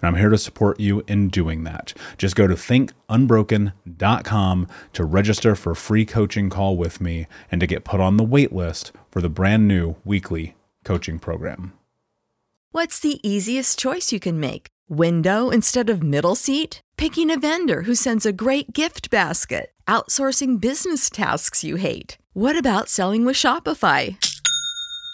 and I'm here to support you in doing that. Just go to thinkunbroken.com to register for a free coaching call with me and to get put on the wait list for the brand new weekly coaching program. What's the easiest choice you can make? Window instead of middle seat? Picking a vendor who sends a great gift basket? Outsourcing business tasks you hate? What about selling with Shopify?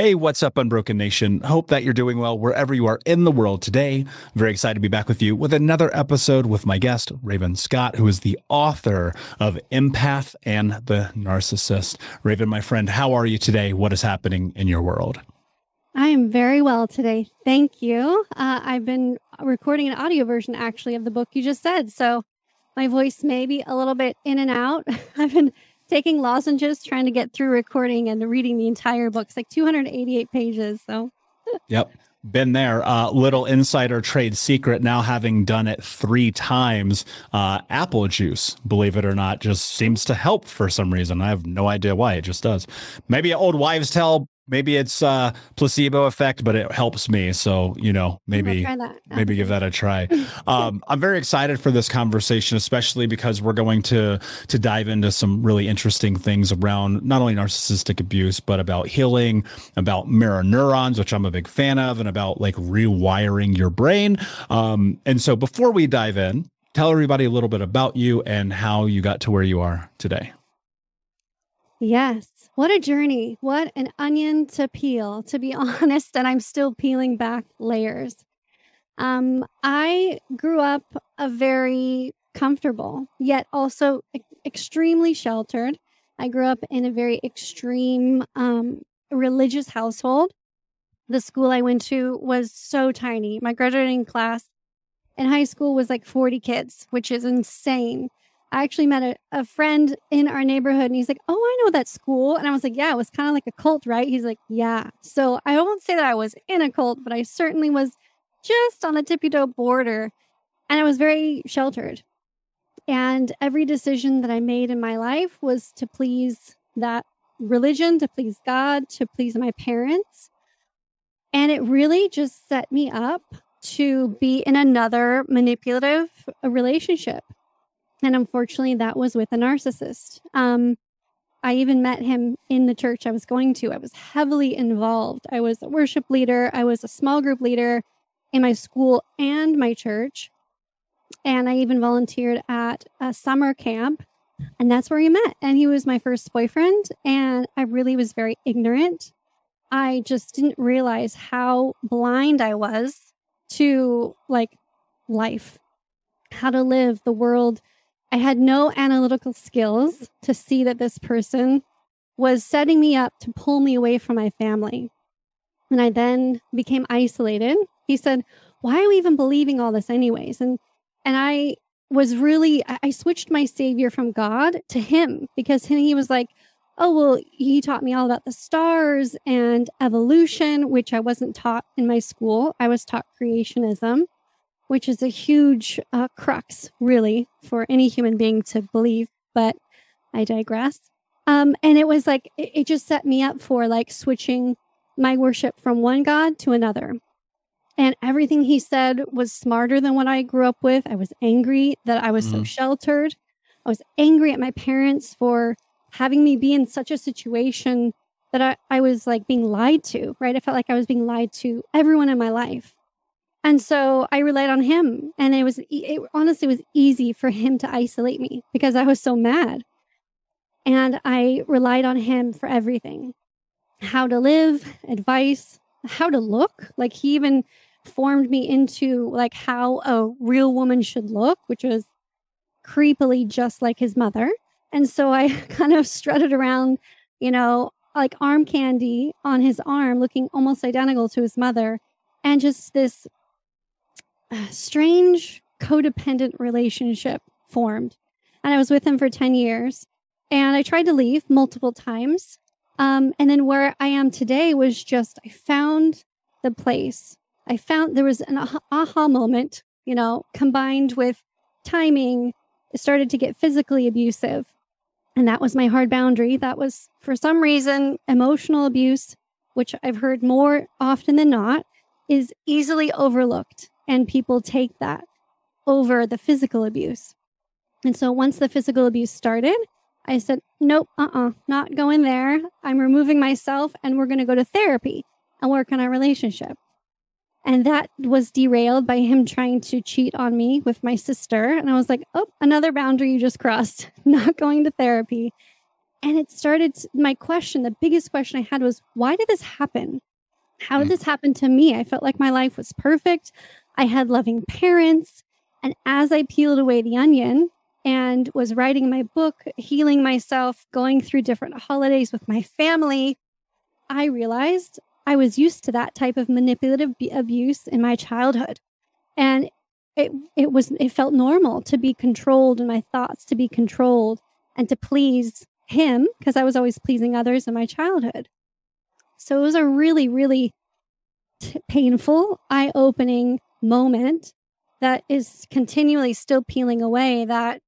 Hey, what's up, Unbroken Nation? Hope that you're doing well wherever you are in the world today. Very excited to be back with you with another episode with my guest, Raven Scott, who is the author of Empath and the Narcissist. Raven, my friend, how are you today? What is happening in your world? I am very well today. Thank you. Uh, I've been recording an audio version actually of the book you just said. So my voice may be a little bit in and out. I've been taking lozenges trying to get through recording and reading the entire book. It's like 288 pages. So, yep. Been there. Uh, little insider trade secret now having done it three times. Uh, apple juice, believe it or not, just seems to help for some reason. I have no idea why. It just does. Maybe an old wives' tale maybe it's uh placebo effect but it helps me so you know maybe maybe give that a try. Um i'm very excited for this conversation especially because we're going to to dive into some really interesting things around not only narcissistic abuse but about healing about mirror neurons which i'm a big fan of and about like rewiring your brain. Um and so before we dive in tell everybody a little bit about you and how you got to where you are today. Yes what a journey. What an onion to peel, to be honest. And I'm still peeling back layers. Um, I grew up a very comfortable, yet also extremely sheltered. I grew up in a very extreme um, religious household. The school I went to was so tiny. My graduating class in high school was like 40 kids, which is insane. I actually met a, a friend in our neighborhood and he's like, Oh, I know that school. And I was like, Yeah, it was kind of like a cult, right? He's like, Yeah. So I won't say that I was in a cult, but I certainly was just on the tippy toe border. And I was very sheltered. And every decision that I made in my life was to please that religion, to please God, to please my parents. And it really just set me up to be in another manipulative uh, relationship. And unfortunately, that was with a narcissist. Um, I even met him in the church I was going to. I was heavily involved. I was a worship leader, I was a small group leader in my school and my church. And I even volunteered at a summer camp. And that's where we met. And he was my first boyfriend. And I really was very ignorant. I just didn't realize how blind I was to like life, how to live the world I had no analytical skills to see that this person was setting me up to pull me away from my family. And I then became isolated. He said, Why are we even believing all this, anyways? And and I was really I switched my savior from God to him because he was like, Oh, well, he taught me all about the stars and evolution, which I wasn't taught in my school. I was taught creationism which is a huge uh, crux, really, for any human being to believe. But I digress. Um, and it was like, it, it just set me up for like switching my worship from one God to another. And everything he said was smarter than what I grew up with. I was angry that I was mm. so sheltered. I was angry at my parents for having me be in such a situation that I, I was like being lied to, right? I felt like I was being lied to everyone in my life. And so I relied on him. And it was, it honestly was easy for him to isolate me because I was so mad. And I relied on him for everything how to live, advice, how to look. Like he even formed me into like how a real woman should look, which was creepily just like his mother. And so I kind of strutted around, you know, like arm candy on his arm, looking almost identical to his mother. And just this strange codependent relationship formed. And I was with him for 10 years. And I tried to leave multiple times. Um, and then where I am today was just, I found the place. I found there was an aha moment, you know, combined with timing. It started to get physically abusive. And that was my hard boundary. That was, for some reason, emotional abuse, which I've heard more often than not, is easily overlooked and people take that over the physical abuse. And so once the physical abuse started, I said, nope, uh uh-uh, uh, not going there. I'm removing myself and we're going to go to therapy and work on our relationship. And that was derailed by him trying to cheat on me with my sister. And I was like, oh, another boundary you just crossed, not going to therapy. And it started my question, the biggest question I had was, why did this happen? How did mm. this happen to me? I felt like my life was perfect. I had loving parents. And as I peeled away the onion and was writing my book, healing myself, going through different holidays with my family, I realized I was used to that type of manipulative abuse in my childhood. And it it was it felt normal to be controlled and my thoughts to be controlled and to please him because I was always pleasing others in my childhood. So it was a really really t- painful, eye-opening moment that is continually still peeling away that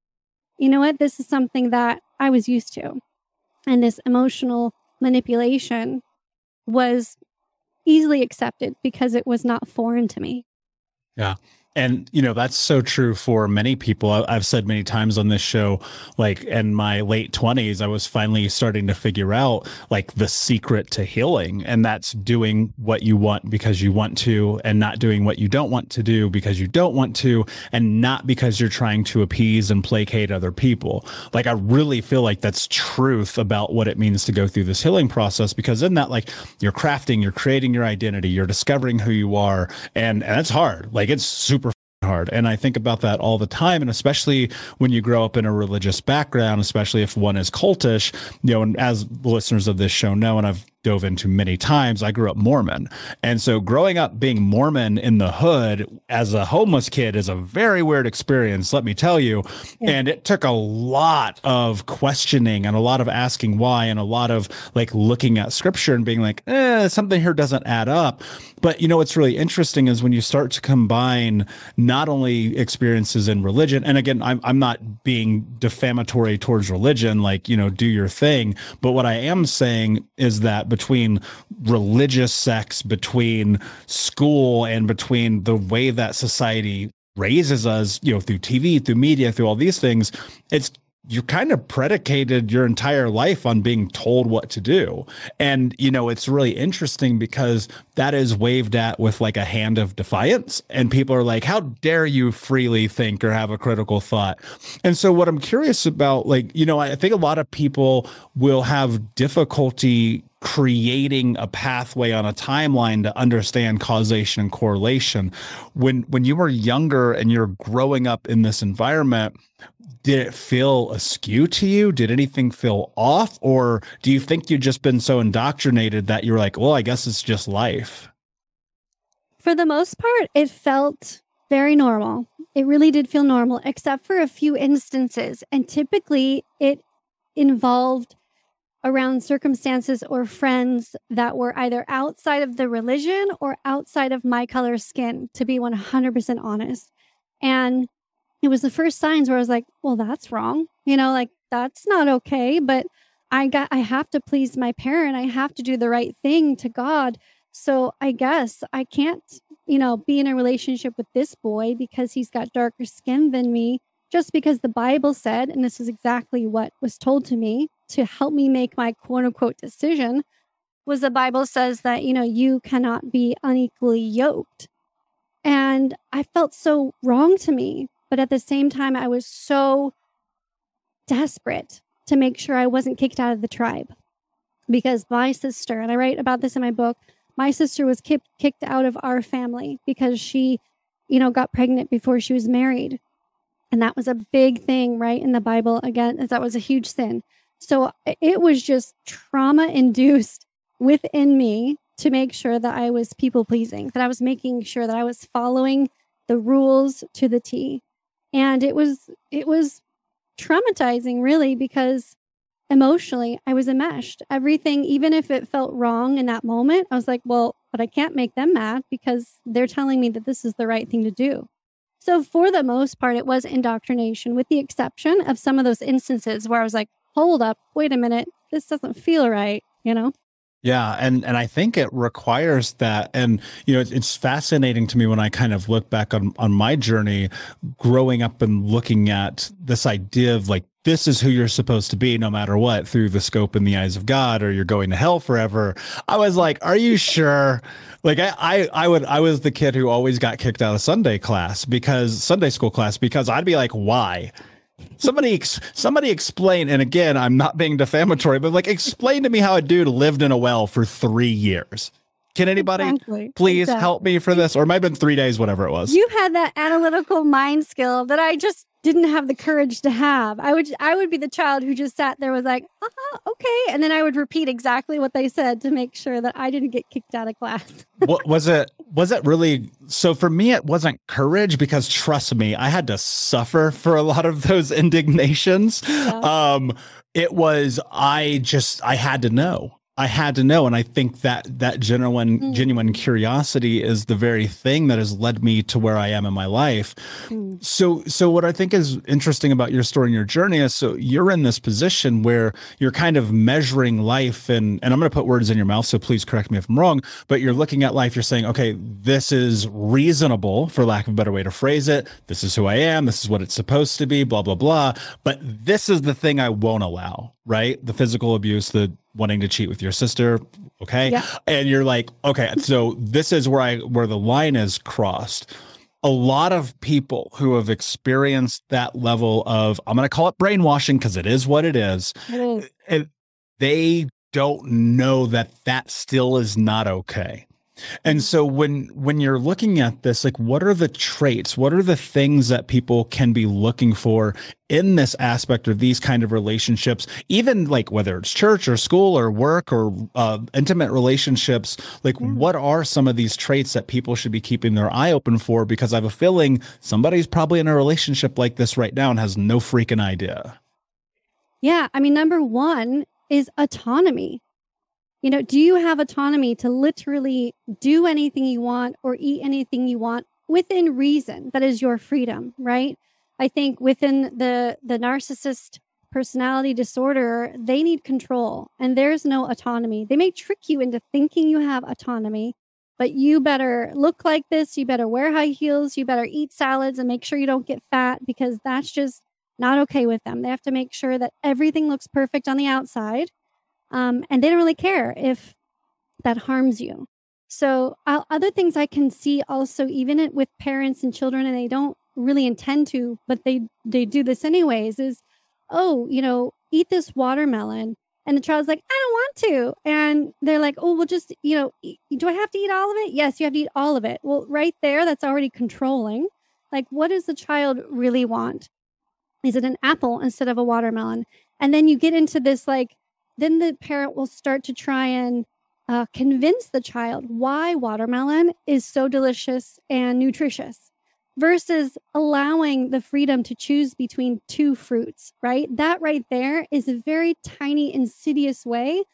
you know what this is something that I was used to. And this emotional manipulation was easily accepted because it was not foreign to me. Yeah. And, you know, that's so true for many people. I've said many times on this show, like in my late 20s, I was finally starting to figure out like the secret to healing. And that's doing what you want because you want to, and not doing what you don't want to do because you don't want to, and not because you're trying to appease and placate other people. Like, I really feel like that's truth about what it means to go through this healing process because in that, like, you're crafting, you're creating your identity, you're discovering who you are. And, and it's hard. Like, it's super hard. And I think about that all the time. And especially when you grow up in a religious background, especially if one is cultish, you know, and as listeners of this show know, and I've dove into many times. I grew up Mormon. And so growing up being Mormon in the hood as a homeless kid is a very weird experience, let me tell you. Yeah. And it took a lot of questioning and a lot of asking why and a lot of like looking at scripture and being like, eh, something here doesn't add up. But you know what's really interesting is when you start to combine not only experiences in religion, and again, I'm I'm not being defamatory towards religion, like, you know, do your thing. But what I am saying is that between religious sects, between school, and between the way that society raises us, you know, through TV, through media, through all these things, it's you kind of predicated your entire life on being told what to do. And, you know, it's really interesting because that is waved at with like a hand of defiance. And people are like, how dare you freely think or have a critical thought? And so, what I'm curious about, like, you know, I think a lot of people will have difficulty creating a pathway on a timeline to understand causation and correlation. When when you were younger and you're growing up in this environment, did it feel askew to you? Did anything feel off? Or do you think you've just been so indoctrinated that you're like, well, I guess it's just life? For the most part, it felt very normal. It really did feel normal, except for a few instances. And typically, it involved around circumstances or friends that were either outside of the religion or outside of my color skin, to be 100% honest. And it was the first signs where I was like, well, that's wrong. You know, like that's not okay. But I got, I have to please my parent. I have to do the right thing to God. So I guess I can't, you know, be in a relationship with this boy because he's got darker skin than me, just because the Bible said, and this is exactly what was told to me to help me make my quote unquote decision was the Bible says that, you know, you cannot be unequally yoked. And I felt so wrong to me. But at the same time, I was so desperate to make sure I wasn't kicked out of the tribe because my sister, and I write about this in my book, my sister was kicked kicked out of our family because she, you know, got pregnant before she was married. And that was a big thing, right? In the Bible, again, that was a huge sin. So it was just trauma induced within me to make sure that I was people pleasing, that I was making sure that I was following the rules to the T. And it was it was traumatizing really because emotionally I was enmeshed. Everything even if it felt wrong in that moment, I was like, well, but I can't make them mad because they're telling me that this is the right thing to do. So for the most part it was indoctrination with the exception of some of those instances where I was like, hold up, wait a minute, this doesn't feel right, you know? Yeah, and and I think it requires that, and you know, it's, it's, fascinating to me when I kind of look back on on my journey, growing up and looking at this idea of like this is who you're supposed to be no matter what through the scope in the eyes of God or you're going to hell forever. I was like, are you sure? Like I, I, I would, I was the kid who always got kicked out of Sunday class because Sunday school class, because I'd be like, why? Somebody, somebody explain. And again, I'm not being defamatory, but like explain to me how a dude lived in a well for three years. Can anybody exactly. please exactly. help me for this? Or it might have been three days, whatever it was. You had that analytical mind skill that I just didn't have the courage to have. I would I would be the child who just sat there was like, uh-huh, okay, and then I would repeat exactly what they said to make sure that I didn't get kicked out of class. what was it? Was it really? So for me, it wasn't courage because trust me, I had to suffer for a lot of those indignations. Yeah. Um, it was I just I had to know. I had to know, and I think that that genuine mm. genuine curiosity is the very thing that has led me to where I am in my life. Mm. So, so what I think is interesting about your story and your journey is so you're in this position where you're kind of measuring life, and and I'm going to put words in your mouth, so please correct me if I'm wrong. But you're looking at life, you're saying, okay, this is reasonable, for lack of a better way to phrase it. This is who I am. This is what it's supposed to be. Blah blah blah. But this is the thing I won't allow right? The physical abuse, the wanting to cheat with your sister, okay? Yeah. And you're like, okay, so this is where I where the line is crossed. A lot of people who have experienced that level of I'm going to call it brainwashing because it is what it is. It is. they don't know that that still is not okay. And so when when you're looking at this like what are the traits what are the things that people can be looking for in this aspect of these kind of relationships even like whether it's church or school or work or uh, intimate relationships like yeah. what are some of these traits that people should be keeping their eye open for because I have a feeling somebody's probably in a relationship like this right now and has no freaking idea. Yeah, I mean number 1 is autonomy you know, do you have autonomy to literally do anything you want or eat anything you want within reason? That is your freedom, right? I think within the the narcissist personality disorder, they need control and there's no autonomy. They may trick you into thinking you have autonomy, but you better look like this, you better wear high heels, you better eat salads and make sure you don't get fat because that's just not okay with them. They have to make sure that everything looks perfect on the outside um, and they don't really care if that harms you. So, uh, other things I can see also, even it with parents and children, and they don't really intend to, but they they do this anyways. Is oh, you know, eat this watermelon, and the child's like, I don't want to, and they're like, oh, well, just you know, do I have to eat all of it? Yes, you have to eat all of it. Well, right there, that's already controlling. Like, what does the child really want? Is it an apple instead of a watermelon? And then you get into this like then the parent will start to try and uh, convince the child why watermelon is so delicious and nutritious versus allowing the freedom to choose between two fruits, right? That right there is a very tiny, insidious way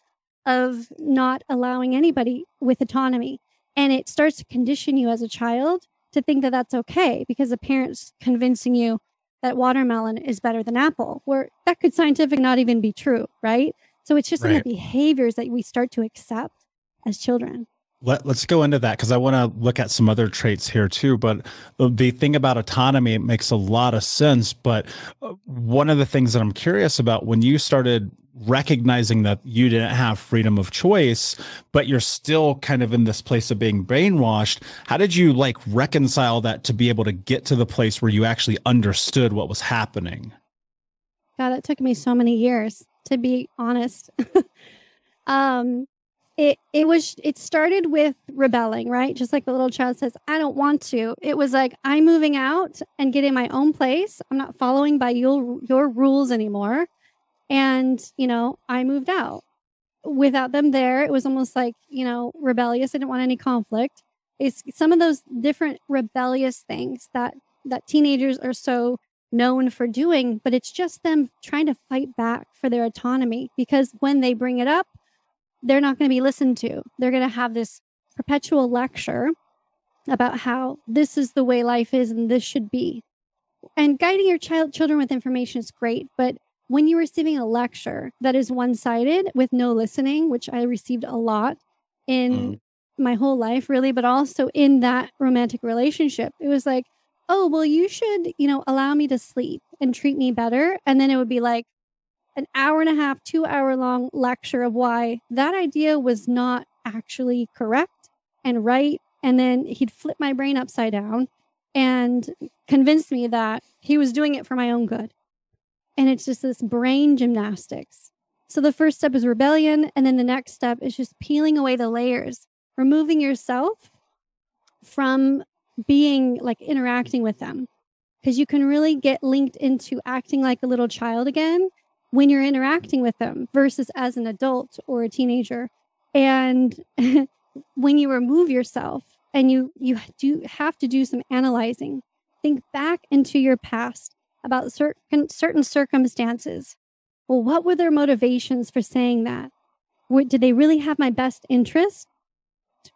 of not allowing anybody with autonomy. And it starts to condition you as a child to think that that's okay because the parent's convincing you that watermelon is better than apple, where that could scientific not even be true, right? So it's just right. in the behaviors that we start to accept as children. Let, us go into that because I want to look at some other traits here too. But the thing about autonomy, it makes a lot of sense. But uh, one of the things that I'm curious about when you started recognizing that you didn't have freedom of choice, but you're still kind of in this place of being brainwashed, how did you like reconcile that to be able to get to the place where you actually understood what was happening? God, it took me so many years to be honest. um, it it was it started with rebelling, right? Just like the little child says, "I don't want to." It was like I'm moving out and getting my own place. I'm not following by your your rules anymore, and you know I moved out without them there. It was almost like you know rebellious. I didn't want any conflict. It's some of those different rebellious things that that teenagers are so known for doing, but it's just them trying to fight back for their autonomy because when they bring it up, they're not going to be listened to. They're going to have this perpetual lecture about how this is the way life is and this should be. And guiding your child children with information is great, but when you're receiving a lecture that is one-sided with no listening, which I received a lot in mm. my whole life really, but also in that romantic relationship, it was like oh, well, you should, you know, allow me to sleep. and treat me better. And then it would be like an hour and a half, two hour long lecture of why that idea was not actually correct and right. And then he'd flip my brain upside down and convince me that he was doing it for my own good. And it's just this brain gymnastics. So the first step is rebellion. And then the next step is just peeling away the layers, removing yourself from being like interacting with them. Because you can really get linked into acting like a little child again when you're interacting with them versus as an adult or a teenager. And when you remove yourself and you you do have to do some analyzing, think back into your past about certain certain circumstances. Well, what were their motivations for saying that? did they really have my best interest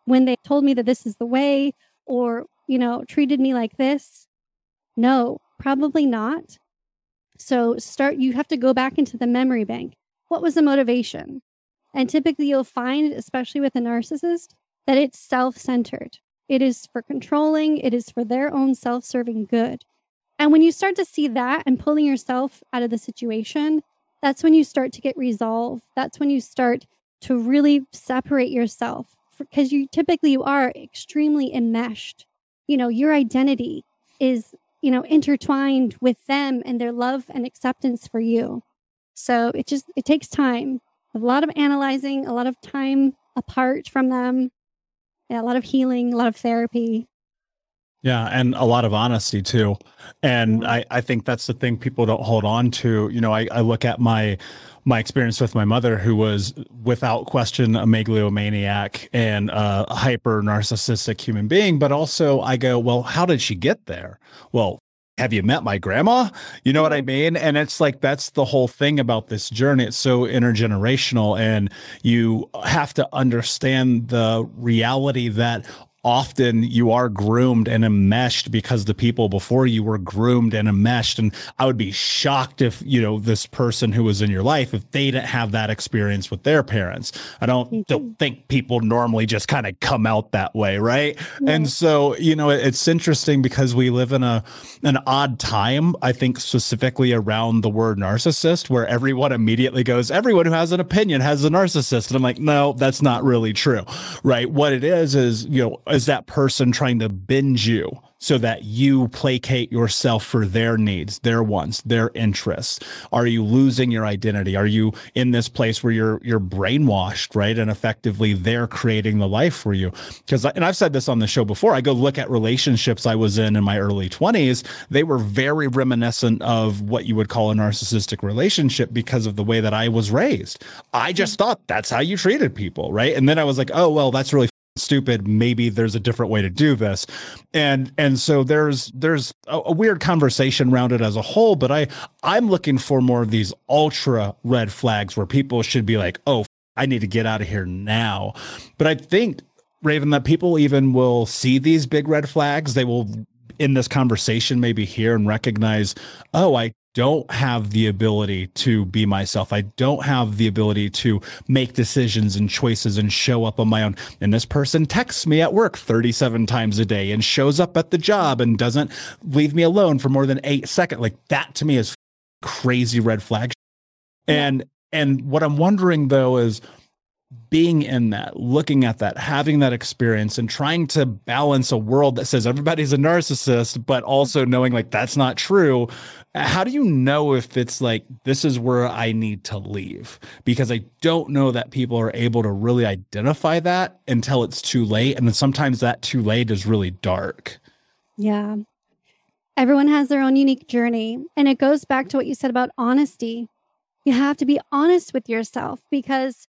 when they told me that this is the way or, you know, treated me like this? No, probably not. So start you have to go back into the memory bank. What was the motivation? And typically you'll find, especially with a narcissist, that it's self-centered. It is for controlling, it is for their own self-serving good. And when you start to see that and pulling yourself out of the situation, that's when you start to get resolve. That's when you start to really separate yourself because you typically you are extremely enmeshed. You know, your identity is you know, intertwined with them and their love and acceptance for you. So it just it takes time, a lot of analyzing, a lot of time apart from them, yeah, a lot of healing, a lot of therapy. Yeah, and a lot of honesty too. And mm-hmm. I, I think that's the thing people don't hold on to. You know, I, I look at my my experience with my mother, who was without question a megalomaniac and a hyper narcissistic human being. But also, I go, well, how did she get there? Well, have you met my grandma? You know what I mm-hmm. mean? And it's like that's the whole thing about this journey. It's so intergenerational, and you have to understand the reality that often you are groomed and enmeshed because the people before you were groomed and enmeshed. And I would be shocked if, you know, this person who was in your life, if they didn't have that experience with their parents. I don't, mm-hmm. don't think people normally just kind of come out that way. Right. Yeah. And so, you know, it's interesting because we live in a, an odd time, I think specifically around the word narcissist, where everyone immediately goes, everyone who has an opinion has a narcissist. And I'm like, no, that's not really true. Right. What it is, is, you know, is that person trying to binge you so that you placate yourself for their needs, their wants, their interests? Are you losing your identity? Are you in this place where you're you're brainwashed, right? And effectively they're creating the life for you. Because and I've said this on the show before, I go look at relationships I was in in my early 20s, they were very reminiscent of what you would call a narcissistic relationship because of the way that I was raised. I just hmm. thought that's how you treated people, right? And then I was like, "Oh, well, that's really stupid maybe there's a different way to do this. And and so there's there's a, a, weird conversation around it as a whole but i i'm looking for more of these ultra red flags where people should be like oh i need to get out of here now. But i think raven that people even will see these big red flags. They will in this conversation maybe hear and recognize oh i don't have the ability to be myself. I don't have the ability to make decisions and choices and show up on my own. And this person texts me at work 37 times a day and shows up at the job and doesn't leave me alone for more than eight seconds. Like that to me is crazy red flag. And, and what I'm wondering though is, being in that, looking at that, having that experience, and trying to balance a world that says everybody's a narcissist, but also knowing like that's not true. How do you know if it's like this is where I need to leave? Because I don't know that people are able to really identify that until it's too late. And then sometimes that too late is really dark. Yeah. Everyone has their own unique journey. And it goes back to what you said about honesty. You have to be honest with yourself because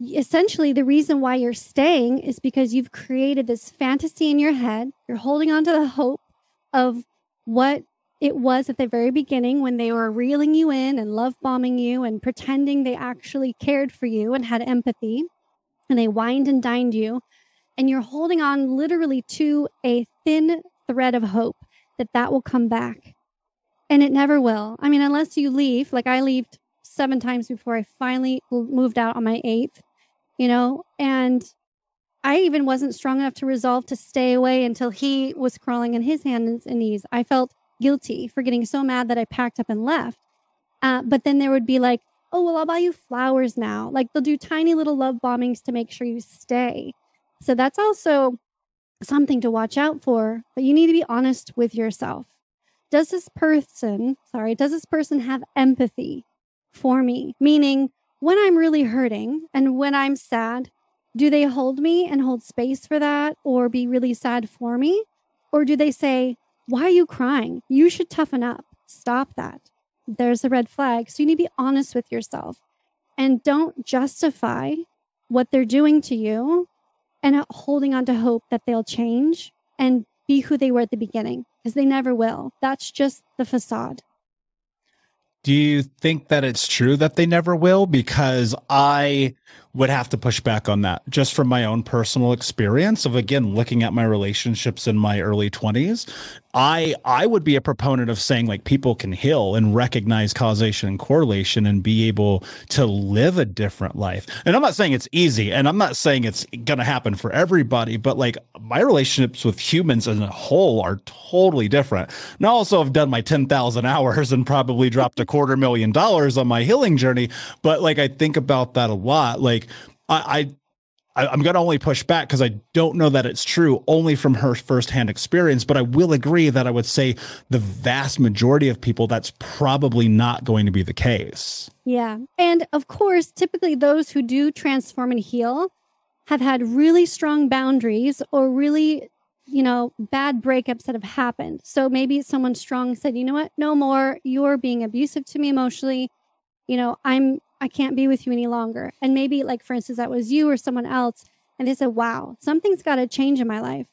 essentially the reason why you're staying is because you've created this fantasy in your head. You're holding on to the hope of what it was at the very beginning when they were reeling you in and love bombing you and pretending they actually cared for you and had empathy and they wined and dined you. And you're holding on literally to a thin thread of hope that that will come back. And it never will. I mean, unless you leave, like I left seven times before I finally moved out on my eighth you know, and I even wasn't strong enough to resolve to stay away until he was crawling on his hands and knees. I felt guilty for getting so mad that I packed up and left. Uh, but then there would be like, oh, well, I'll buy you flowers now. Like they'll do tiny little love bombings to make sure you stay. So that's also something to watch out for, but you need to be honest with yourself. Does this person, sorry, does this person have empathy for me? Meaning, when I'm really hurting and when I'm sad, do they hold me and hold space for that or be really sad for me? Or do they say, Why are you crying? You should toughen up. Stop that. There's a red flag. So you need to be honest with yourself and don't justify what they're doing to you and holding on to hope that they'll change and be who they were at the beginning because they never will. That's just the facade. Do you think that it's true that they never will? Because I would have to push back on that just from my own personal experience of again looking at my relationships in my early 20s i i would be a proponent of saying like people can heal and recognize causation and correlation and be able to live a different life. And i'm not saying it's easy and i'm not saying it's to happen for everybody but like my relationships with humans as a whole are totally different. Now also i've done my 10,000 hours and probably dropped a quarter million dollars on my healing journey but like i think about that a lot. Like I, I I'm going to only push back because I don't know that it's true only from her firsthand experience, but I will agree that I would say the vast majority of people, that's probably not going to be the case. Yeah. And of course, typically those who do transform and heal have had really strong boundaries or really, you know, bad breakups that have happened. So maybe someone strong said, you know what, no more. You're being abusive to me emotionally. You know, I'm I can't be with you any longer. And maybe, like, for instance, that was you or someone else. And they said, wow, something's got to change in my life.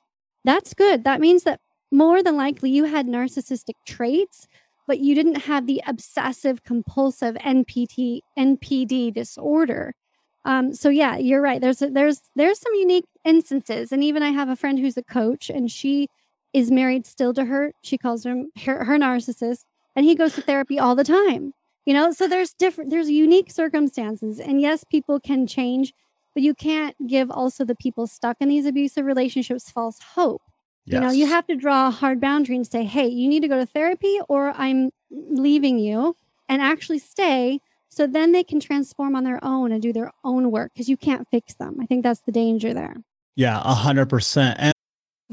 That's good. That means that more than likely you had narcissistic traits, but you didn't have the obsessive compulsive NPT, NPD disorder. Um, so yeah, you're right. There's a, there's there's some unique instances, and even I have a friend who's a coach, and she is married still to her. She calls him her, her narcissist, and he goes to therapy all the time you know so there's different there's unique circumstances and yes people can change but you can't give also the people stuck in these abusive relationships false hope yes. you know you have to draw a hard boundary and say hey you need to go to therapy or i'm leaving you and actually stay so then they can transform on their own and do their own work because you can't fix them i think that's the danger there yeah, a hundred percent. And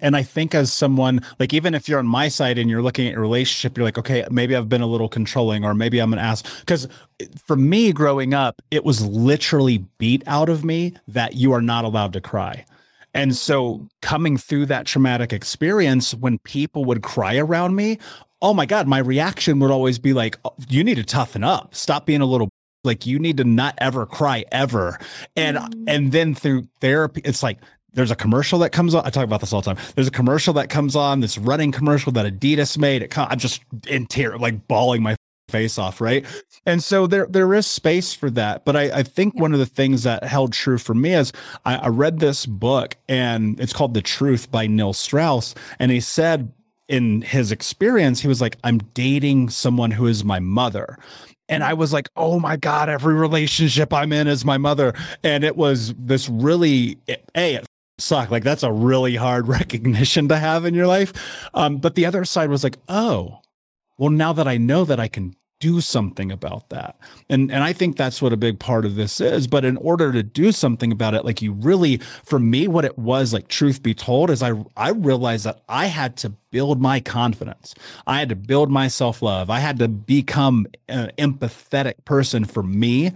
And I think as someone, like, even if you're on my side and you're looking at your relationship, you're like, okay, maybe I've been a little controlling, or maybe I'm an ass. Because for me growing up, it was literally beat out of me that you are not allowed to cry. And so coming through that traumatic experience, when people would cry around me, oh my God, my reaction would always be like, oh, you need to toughen up. Stop being a little like you need to not ever cry ever. And mm. and then through therapy, it's like there's a commercial that comes on. I talk about this all the time. There's a commercial that comes on, this running commercial that Adidas made. It, I'm just in tear, like bawling my face off, right? And so there there is space for that. But I, I think one of the things that held true for me is I, I read this book and it's called The Truth by Neil Strauss. And he said in his experience, he was like, I'm dating someone who is my mother. And I was like, oh my God, every relationship I'm in is my mother. And it was this really, A, it suck. Like that's a really hard recognition to have in your life. Um, but the other side was like, oh, well, now that I know that I can do something about that. And and I think that's what a big part of this is. But in order to do something about it, like you really, for me, what it was, like truth be told, is I I realized that I had to build my confidence. I had to build my self-love. I had to become an empathetic person for me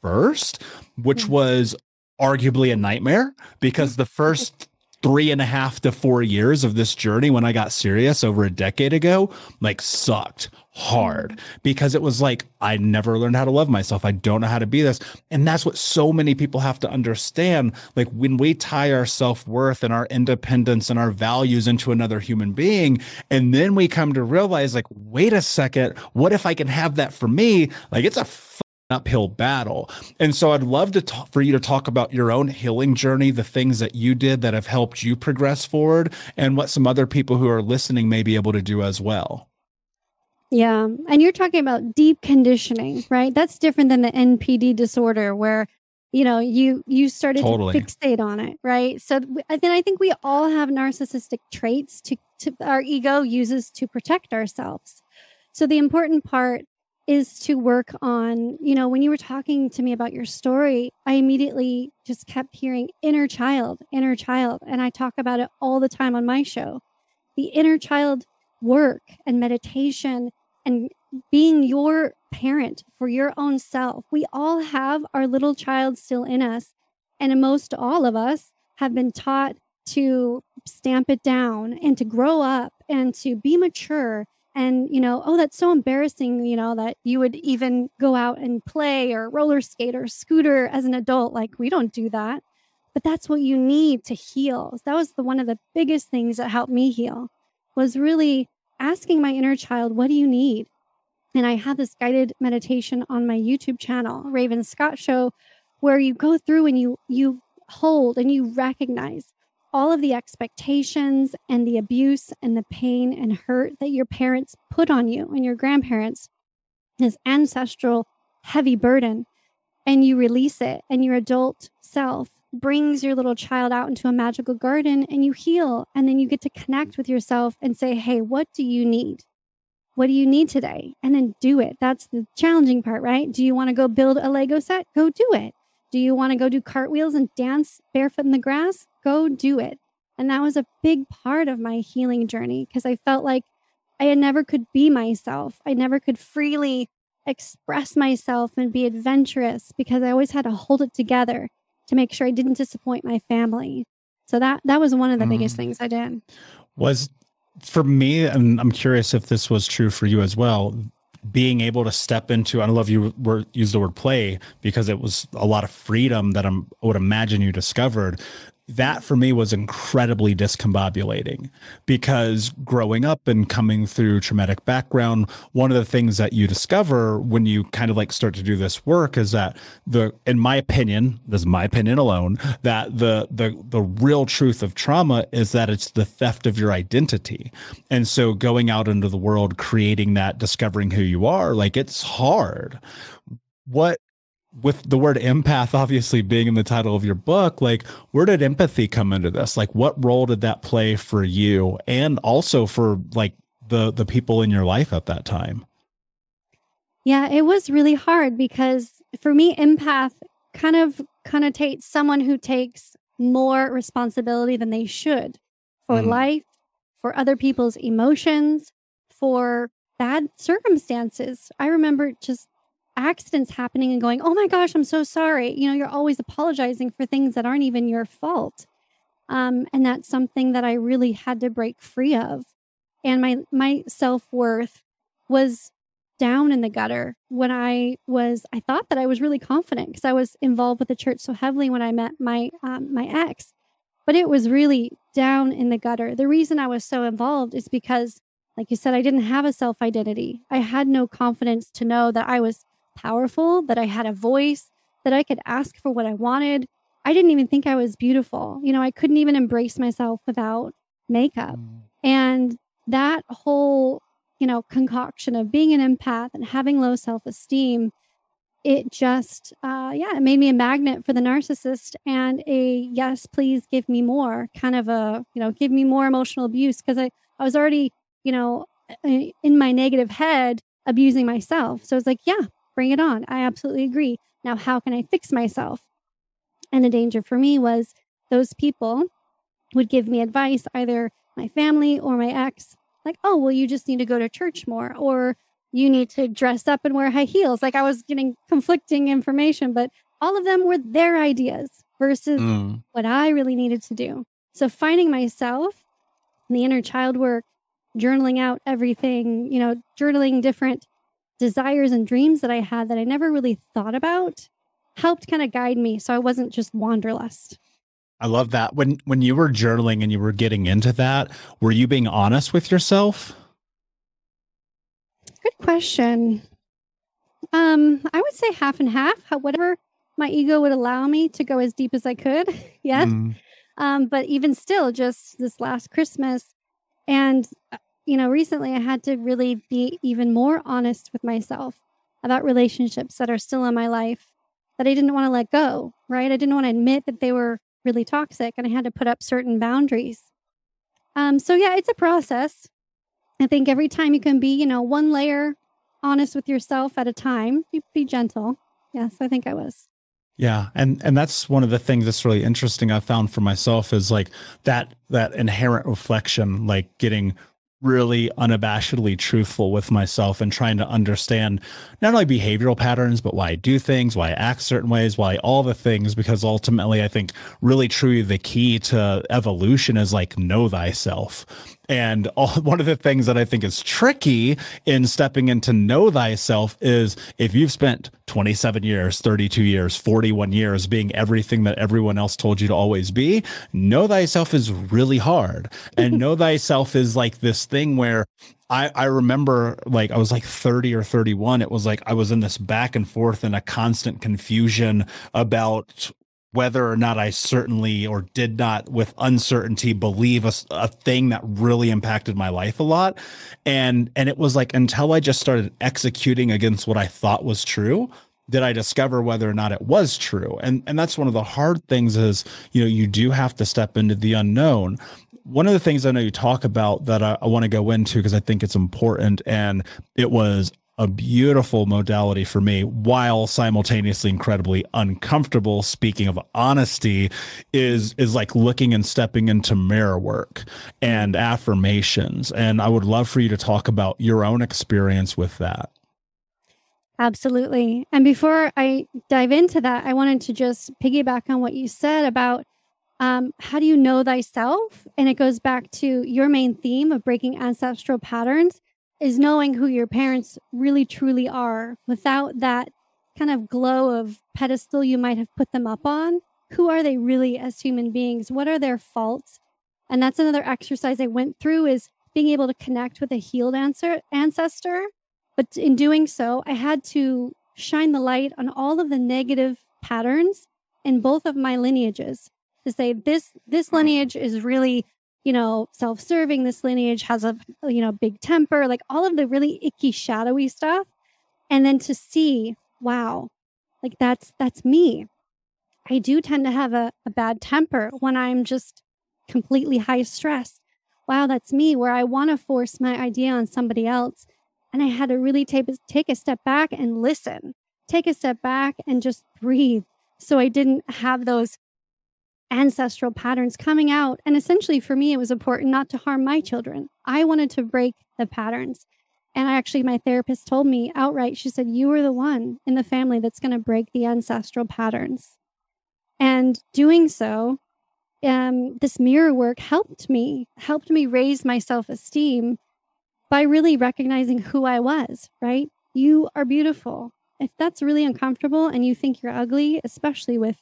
first, which was arguably a nightmare because mm. the first three and a half to four years of this journey when I got serious over a decade ago, like sucked hard mm. because it was like, I never learned how to love myself. I don't know how to be this. And that's what so many people have to understand. Like when we tie our self worth and our independence and our values into another human being, and then we come to realize, like, wait a second, what if I can have that for me? Like it's a uphill battle. And so I'd love to talk for you to talk about your own healing journey, the things that you did that have helped you progress forward and what some other people who are listening may be able to do as well. Yeah. And you're talking about deep conditioning, right? That's different than the NPD disorder where you know you you started totally. to fixate on it right so then i think we all have narcissistic traits to, to our ego uses to protect ourselves so the important part is to work on, you know, when you were talking to me about your story, I immediately just kept hearing inner child, inner child. And I talk about it all the time on my show. The inner child work and meditation and being your parent for your own self. We all have our little child still in us. And most all of us have been taught to stamp it down and to grow up and to be mature and you know oh that's so embarrassing you know that you would even go out and play or roller skate or scooter as an adult like we don't do that. But that's what you need to heal. That was the one of the biggest things that helped me heal was really asking my inner child what do you need? And i have this guided meditation on my youtube channel raven scott show where you go through and you you hold and you recognize all of the expectations and the abuse and the pain and hurt that your parents put on you and your grandparents, this ancestral heavy burden, and you release it, and your adult self brings your little child out into a magical garden and you heal. And then you get to connect with yourself and say, Hey, what do you need? What do you need today? And then do it. That's the challenging part, right? Do you want to go build a Lego set? Go do it. Do you want to go do cartwheels and dance barefoot in the grass? Go do it. And that was a big part of my healing journey because I felt like I never could be myself. I never could freely express myself and be adventurous because I always had to hold it together to make sure I didn't disappoint my family. So that that was one of the mm. biggest things I did. Was for me, and I'm curious if this was true for you as well being able to step into, I love you word, use the word play because it was a lot of freedom that I would imagine you discovered that for me was incredibly discombobulating because growing up and coming through traumatic background one of the things that you discover when you kind of like start to do this work is that the in my opinion this is my opinion alone that the the the real truth of trauma is that it's the theft of your identity. And so going out into the world creating that discovering who you are like it's hard. What with the word empath obviously being in the title of your book, like where did empathy come into this? Like what role did that play for you and also for like the the people in your life at that time? Yeah, it was really hard because for me empath kind of connotates someone who takes more responsibility than they should for mm. life, for other people's emotions, for bad circumstances. I remember just accidents happening and going, oh my gosh, I'm so sorry. You know, you're always apologizing for things that aren't even your fault. Um, and that's something that I really had to break free of. And my my self worth was down in the gutter when I was. I thought that I was really confident because I was involved with the church so heavily when I met my um, my ex, but it was really down in the gutter. The reason I was so involved is because, like you said, I didn't have a self identity. I had no confidence to know that I was powerful, that I had a voice, that I could ask for what I wanted. I didn't even think I was beautiful. You know, I couldn't even embrace myself without makeup. Mm. And that whole, you know, concoction of being an empath and having low self esteem, it just, uh, yeah, it made me a magnet for the narcissist and a yes, please give me more kind of a, you know, give me more emotional abuse because I, I was already, you know, in my negative head abusing myself. So it's like, yeah, bring it on. I absolutely agree. Now, how can I fix myself? And the danger for me was those people would give me advice, either my family or my ex, like, oh, well, you just need to go to church more, or you need to dress up and wear high heels. Like I was getting conflicting information, but all of them were their ideas versus mm. what I really needed to do. So finding myself, in the inner child work, journaling out everything, you know, journaling different desires and dreams that I had that I never really thought about helped kind of guide me so I wasn't just wanderlust. I love that. When when you were journaling and you were getting into that, were you being honest with yourself? Good question. Um, I would say half and half. Whatever my ego would allow me to go as deep as I could. yeah. Mm. Um, but even still, just this last Christmas, and uh, you know, recently I had to really be even more honest with myself about relationships that are still in my life that I didn't want to let go. Right? I didn't want to admit that they were really toxic, and I had to put up certain boundaries. Um, so yeah, it's a process. I think every time you can be, you know, one layer honest with yourself at a time, be, gentle. Yes, I think I was. Yeah, and and that's one of the things that's really interesting I found for myself is like that that inherent reflection, like getting really unabashedly truthful with myself and trying to understand not only behavioral patterns, but why I do things, why I act certain ways, why all the things, because ultimately I think really truly the key to evolution is like know thyself. And all, one of the things that I think is tricky in stepping into know thyself is if you've spent 27 years, 32 years, 41 years being everything that everyone else told you to always be, know thyself is really hard. And know thyself is like this thing where I, I remember like I was like 30 or 31. It was like I was in this back and forth and a constant confusion about whether or not I certainly or did not with uncertainty believe a, a, thing that really impacted my life a lot. And and it was like until I just started executing against what I thought was true did I discover whether or not it was true. And and that's one of the hard things is you know you do have to step into the unknown. One of the things I know you talk about that I, I want to go into because I think it's important and it was a beautiful modality for me while simultaneously incredibly uncomfortable speaking of honesty is is like looking and stepping into mirror work and affirmations. And i would love for you to talk about your own experience with that. Absolutely. And before i dive into that i wanted to just piggyback on what you said about um, how do you know thyself? And it goes back to your main theme of breaking ancestral patterns is knowing who your parents really truly are without that kind of glow of pedestal you might have put them up on. Who are they really as human beings? What are their faults? And that's another exercise I went through is being able to connect with a healed answer, ancestor. But in doing so, I had to shine the light on all of the negative patterns in both of my lineages to say this this lineage is really you know, self serving. This lineage has a, you know, big temper, like all of the really icky, shadowy stuff. And then to see, wow, like that's, that's me. I do tend to have a, a bad temper when I'm just completely high stress. Wow, that's me, where I want to force my idea on somebody else. And I had to really take, take a step back and listen, take a step back and just breathe. So I didn't have those ancestral patterns coming out. And essentially, for me, it was important not to harm my children. I wanted to break the patterns. And I actually, my therapist told me outright, she said, You are the one in the family that's going to break the ancestral patterns. And doing so, um, this mirror work helped me, helped me raise my self esteem by really recognizing who I was, right? You are beautiful. If that's really uncomfortable and you think you're ugly, especially with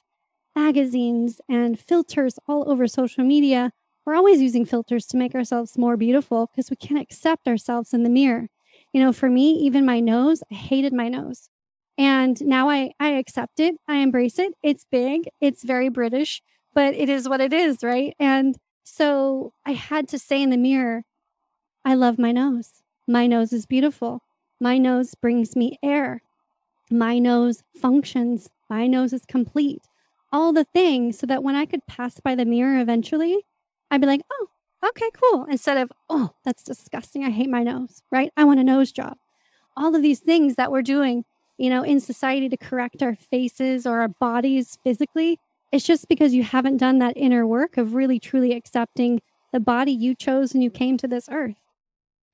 magazines and filters all over social media. We're always using filters to make ourselves more beautiful because we can't accept ourselves in the mirror. You know, for me, even my nose, I hated my nose. And now I, I accept it. I embrace it. It's big. It's very British, but it is what it is, right? And so I had to say in the mirror, I love my nose. My nose is beautiful. My nose brings me air. My nose functions. My nose is complete all the things so that when I could pass by the mirror eventually, I'd be like, oh, okay, cool. Instead of, oh, that's disgusting. I hate my nose, right? I want a nose job. all of these things that we're doing, you know, in society to correct our faces or our bodies physically. It's just because you haven't done that inner work of really truly accepting the body you chose and you came to this earth.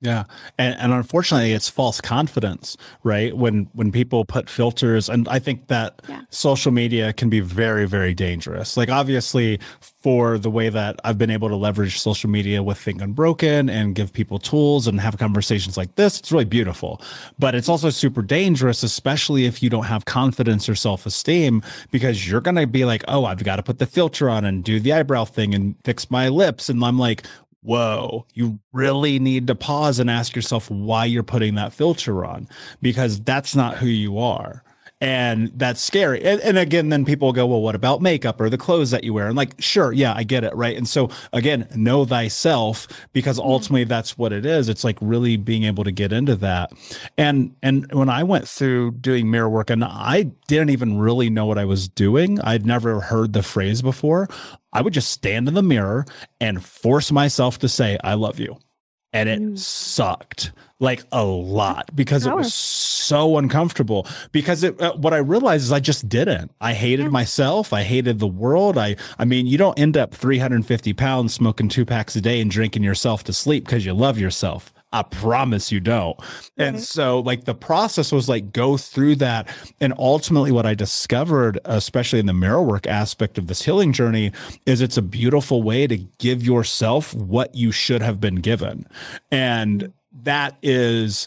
Yeah. And, and unfortunately it's false confidence, right? When when people put filters and I think that yeah. social media can be very, very dangerous. Like obviously for the way that I've been able to leverage social media with Think Unbroken and give people tools and have conversations like this, it's really beautiful. But it's also super dangerous, especially if you don't have confidence or self-esteem, because you're gonna be like, oh, I've got to put the filter on and do the eyebrow thing and fix my lips. And I'm like, whoa, you really need to pause and ask yourself why you're putting that filter on because that's not who you are. And that's scary. And, and, again, then people go, well, what about makeup or the clothes that you wear? And like, sure, yeah, I get it. Right. And so again, know thyself because mm-hmm. ultimately that's what it is. It's like really being able to get into that. And, and when I went through doing mirror work and I didn't even really know what I was doing, I'd never heard the phrase before. I would just stand in the mirror and force myself to say, I love you. And it mm. sucked like a lot because it was so uncomfortable. Because it, uh, what I realized is I just didn't. I hated yeah. myself. I hated the world. I, I mean, you don't end up 350 pounds smoking two packs a day and drinking yourself to sleep because you love yourself. I promise you don't. And mm-hmm. so, like, the process was like go through that. And ultimately, what I discovered, especially in the mirror work aspect of this healing journey, is it's a beautiful way to give yourself what you should have been given. And that is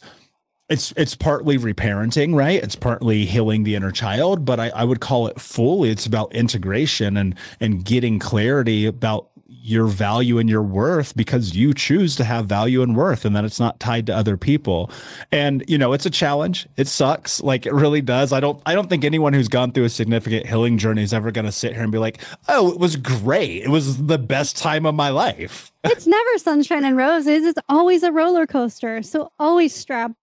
it's it's partly reparenting, right? It's partly healing the inner child, but I, I would call it fully. It's about integration and and getting clarity about your value and your worth because you choose to have value and worth and that it's not tied to other people. And you know, it's a challenge. It sucks. Like it really does. I don't I don't think anyone who's gone through a significant healing journey is ever going to sit here and be like, "Oh, it was great. It was the best time of my life." it's never sunshine and roses. It's always a roller coaster. So always strap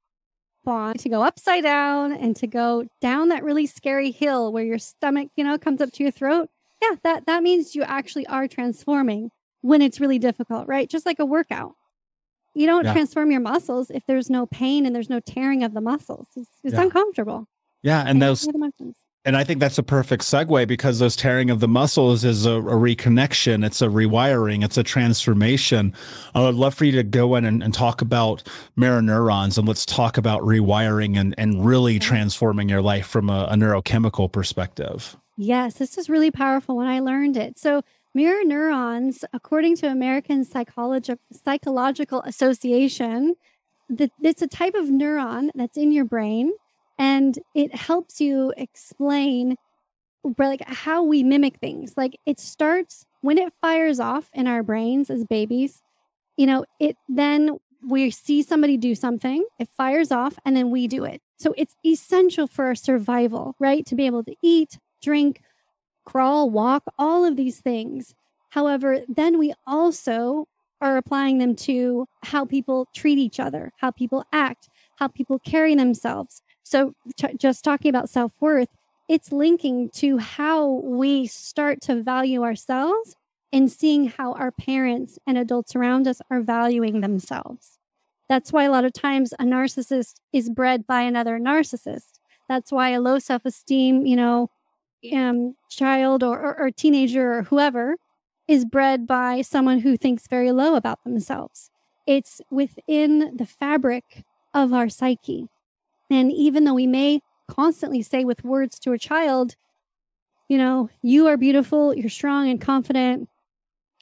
on to go upside down and to go down that really scary hill where your stomach, you know, comes up to your throat yeah, that that means you actually are transforming when it's really difficult, right? Just like a workout. You don't yeah. transform your muscles if there's no pain and there's no tearing of the muscles. It's, it's yeah. uncomfortable. Yeah, and those and I think that's a perfect segue because those tearing of the muscles is a, a, reconnection, it's a rewiring, it's a transformation. I would love for you to go in and, and, talk about mirror neurons and let's talk about rewiring and, and really transforming your life from a, a neurochemical perspective. Yes, this is really powerful when I learned it. So, mirror neurons, according to American Psychologi- Psychological Association, the, it's a type of neuron that's in your brain and it helps you explain like how we mimic things. Like it starts when it fires off in our brains as babies, you know, it then we see somebody do something, it fires off, and then we do it. So it's essential for our survival, right? To be able to eat, drink, crawl, walk, all of these things. However, then we also are applying them to how people treat each other, how people act, how people carry themselves. So, t- just talking about self worth, it's linking to how we start to value ourselves and seeing how our parents and adults around us are valuing themselves. That's why a lot of times a narcissist is bred by another narcissist. That's why a low self esteem, you know, um, child or, or, or teenager or whoever is bred by someone who thinks very low about themselves. It's within the fabric of our psyche. And even though we may constantly say with words to a child, you know, you are beautiful, you're strong and confident,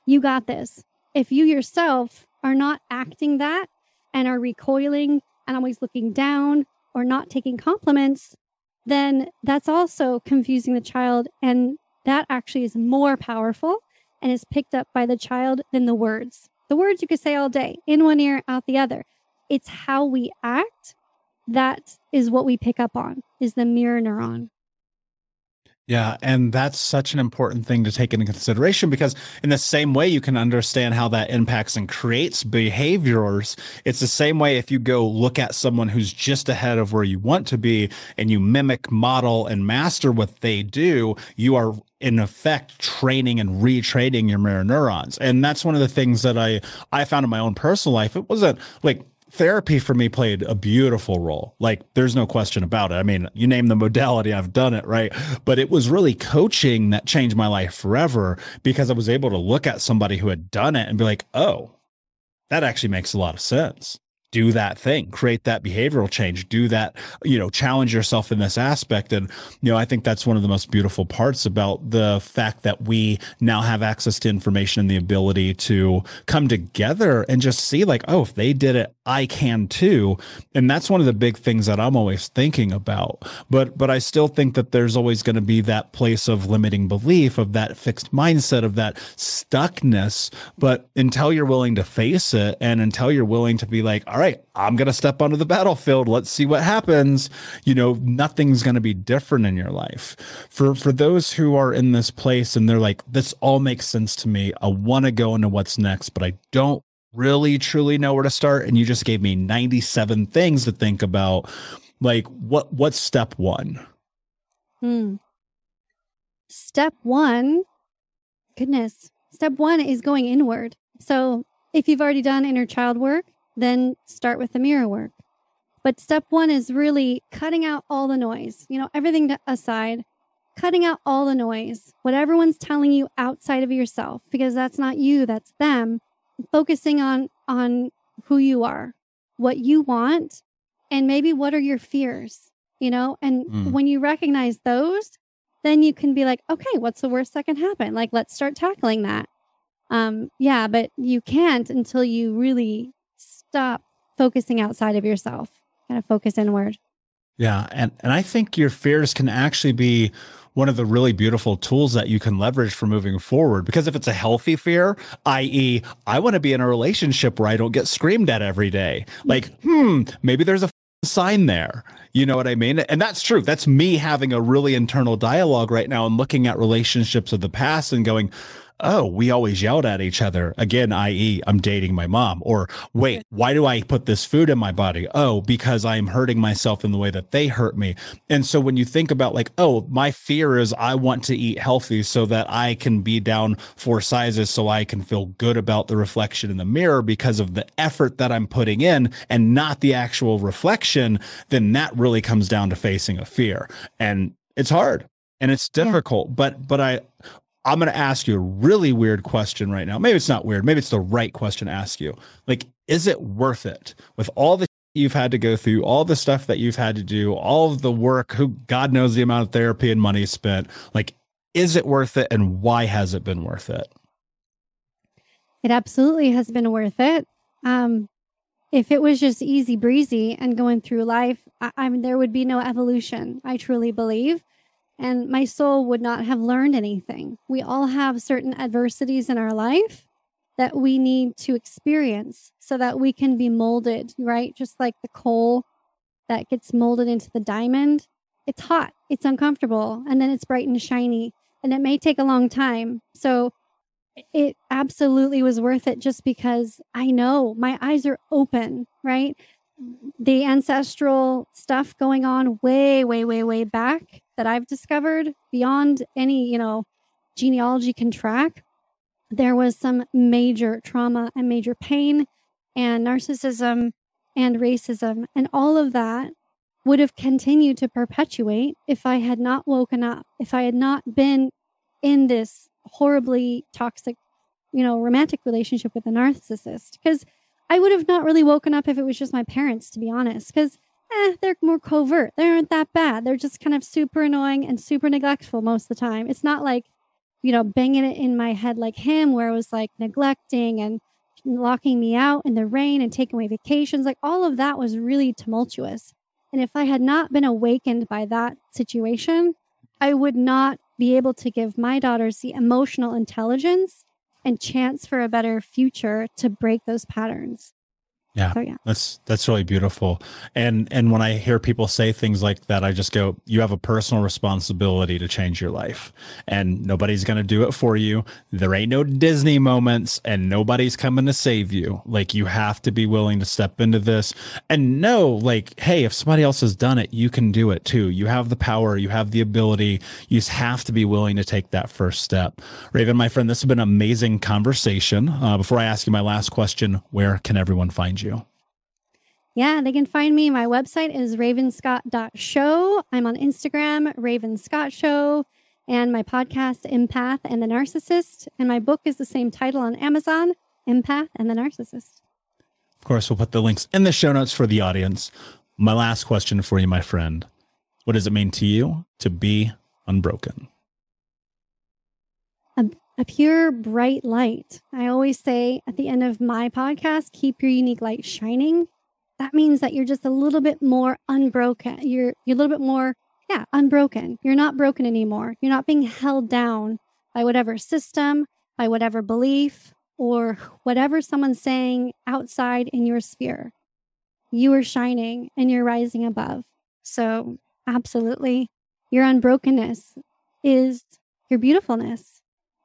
you got this. If you yourself are not acting that and are recoiling and always looking down or not taking compliments, then that's also confusing the child. And that actually is more powerful and is picked up by the child than the words. The words you could say all day, in one ear, out the other. It's how we act that is what we pick up on, is the mirror neuron. Yeah. And that's such an important thing to take into consideration because, in the same way, you can understand how that impacts and creates behaviors. It's the same way if you go look at someone who's just ahead of where you want to be and you mimic, model, and master what they do, you are in effect training and retraining your mirror neurons. And that's one of the things that I, I found in my own personal life. It wasn't like therapy for me played a beautiful role. Like there's no question about it. I mean, you name the modality, I've done it, right? But it was really coaching that changed my life forever because I was able to look at somebody who had done it and be like, "Oh, that actually makes a lot of sense." Do that thing, create that behavioral change, do that, you know, challenge yourself in this aspect. And, you know, I think that's one of the most beautiful parts about the fact that we now have access to information and the ability to come together and just see, like, oh, if they did it, I can too. And that's one of the big things that I'm always thinking about. But, but I still think that there's always going to be that place of limiting belief, of that fixed mindset, of that stuckness. But until you're willing to face it and until you're willing to be like, all right, I'm going to step onto the battlefield. Let's see what happens. You know, nothing's going to be different in your life. For for those who are in this place and they're like this all makes sense to me. I want to go into what's next, but I don't really truly know where to start and you just gave me 97 things to think about. Like what what's step 1? Hmm. Step 1 goodness. Step 1 is going inward. So, if you've already done inner child work, then start with the mirror work. But step one is really cutting out all the noise, you know, everything aside, cutting out all the noise, what everyone's telling you outside of yourself, because that's not you, that's them. Focusing on on who you are, what you want, and maybe what are your fears, you know? And mm. when you recognize those, then you can be like, okay, what's the worst that can happen? Like, let's start tackling that. Um, yeah, but you can't until you really stop focusing outside of yourself, kind of focus inward. Yeah. And, and I think your fears can actually be one of the really beautiful tools that you can leverage for moving forward. Because if it's a healthy fear, i.e., I want to be in a relationship where I don't get screamed at every day, like, hmm, maybe there's a sign there. You know what I mean? And that's true. That's me having a really internal dialogue right now and looking at relationships of the past and going, oh, we always yelled at each other. Again, i.e., I'm dating my mom. Or wait, why do I put this food in my body? Oh, because I'm hurting myself in the way that they hurt me. And so when you think about like, oh, my fear is I want to eat healthy so that I can be down four sizes so I can feel good about the reflection in the mirror because of the effort that I'm putting in and not the actual reflection, then that really comes down to facing a fear. And it's hard and it's difficult yeah. but but i I'm going to ask you a really weird question right now. Maybe it's not weird. Maybe it's the right question to ask you. Like, is it worth it with all the you've had to go through, all the stuff that you've had to do, all the work, who God knows the amount of therapy and money spent? Like, is it worth it? And why has it been worth it? It absolutely has been worth it. Um, if it was just easy breezy and going through life, I, I mean, there would be no evolution. I truly believe and my soul would not have learned anything. We all have certain adversities in our life that we need to experience so that we can be molded, right? Just like the coal that gets molded into the diamond. It's hot, it's uncomfortable, and then it's bright and shiny, and it may take a long time. So it absolutely was worth it just because I know my eyes are open, right? The ancestral stuff going on way, way, way, way back that I've discovered beyond any, you know, genealogy can track, there was some major trauma and major pain and narcissism and racism. And all of that would have continued to perpetuate if I had not woken up, if I had not been in this horribly toxic, you know, romantic relationship with a narcissist. Because I would have not really woken up if it was just my parents, to be honest. Because eh, they're more covert. They aren't that bad. They're just kind of super annoying and super neglectful most of the time. It's not like, you know, banging it in my head like him, where it was like neglecting and locking me out in the rain and taking away vacations. Like all of that was really tumultuous. And if I had not been awakened by that situation, I would not be able to give my daughters the emotional intelligence and chance for a better future to break those patterns. Yeah, so, yeah, that's that's really beautiful. And and when I hear people say things like that, I just go, "You have a personal responsibility to change your life, and nobody's going to do it for you. There ain't no Disney moments, and nobody's coming to save you. Like you have to be willing to step into this and know, like, hey, if somebody else has done it, you can do it too. You have the power, you have the ability. You just have to be willing to take that first step. Raven, my friend, this has been an amazing conversation. Uh, before I ask you my last question, where can everyone find you? You? Yeah, they can find me. My website is ravenscott.show. I'm on Instagram, Raven Scott Show, and my podcast, Empath and the Narcissist. And my book is the same title on Amazon, Empath and the Narcissist. Of course, we'll put the links in the show notes for the audience. My last question for you, my friend What does it mean to you to be unbroken? A, pure, bright light. I always say at the end of my podcast, keep your unique light shining. That means that you're just a little bit more unbroken. You're, you're a little bit more, yeah, unbroken. You're not broken anymore. You're not being held down by whatever system, by whatever belief, or whatever someone's saying outside in your sphere. You are shining and you're rising above. So, absolutely, your unbrokenness is your beautifulness.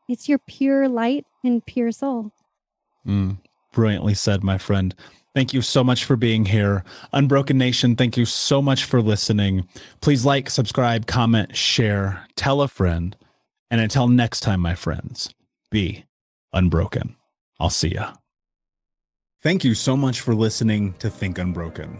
It's your pure light and pure soul. Mm, brilliantly said, my friend. Thank you so much for being here. Unbroken Nation, thank you so much for listening. Please like, subscribe, comment, share, tell a friend. And until next time, my friends, be unbroken. I'll see ya. Thank you so much for listening to Think Unbroken.